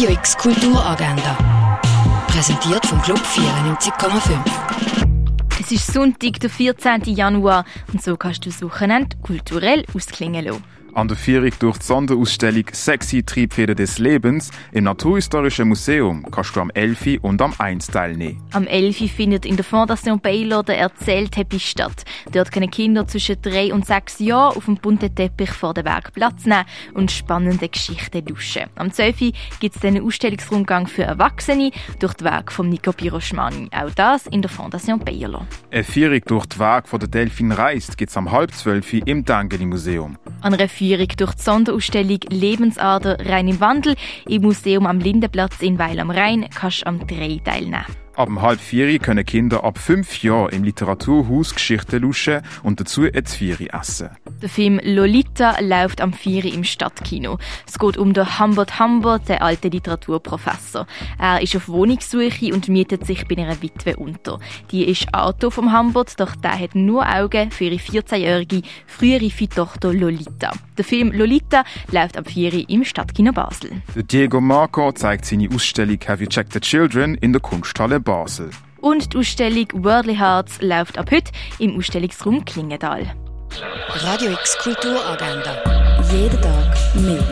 Radio X Kulturagenda. Präsentiert vom Club 94,5. Es ist Sonntag, der 14. Januar, und so kannst du das Wochenende kulturell ausklingen lassen. An der Führung durch die Sonderausstellung Sexy Triebfeder des Lebens im Naturhistorischen Museum kannst du am 11. und am 1 teilnehmen. Am 11. findet in der Fondation Baylor der Erzählteppich statt. Dort können Kinder zwischen 3 und 6 Jahren auf dem bunten Teppich vor dem Werk Platz nehmen und spannende Geschichten luschen. Am 12. gibt es einen Ausstellungsrundgang für Erwachsene durch das Werk von Nico Piroschmani. Auch das in der Fondation Baylor. Eine Führung durch das Werk von der Delfin Reist gibt es am halb 12. im Dangeli Museum. An einer Führung durch die Sonderausstellung Lebensader rein im Wandel im Museum am Lindenplatz in Weil am Rhein kannst du am 3 teilnehmen. Ab dem halb vier können Kinder ab fünf Jahren im Literaturhaus Geschichten luschen und dazu ein Zvieri essen. Der Film Lolita läuft am 4 im Stadtkino. Es geht um den Humbert Humbert, den alten Literaturprofessor. Er ist auf Wohnungssuche und mietet sich bei einer Witwe unter. Die ist Auto vom Humbert, doch der hat nur Augen für ihre 14-jährige, frühere Tochter Lolita. Der Film Lolita läuft am 4 im Stadtkino Basel. Diego Marco zeigt seine Ausstellung Have You Checked the Children in der Kunsthalle Basel. Und die Ausstellung Worldly Hearts läuft ab heute im Ausstellungsraum Klingendal. Radio X Kulturagenda. Jeden Tag mehr.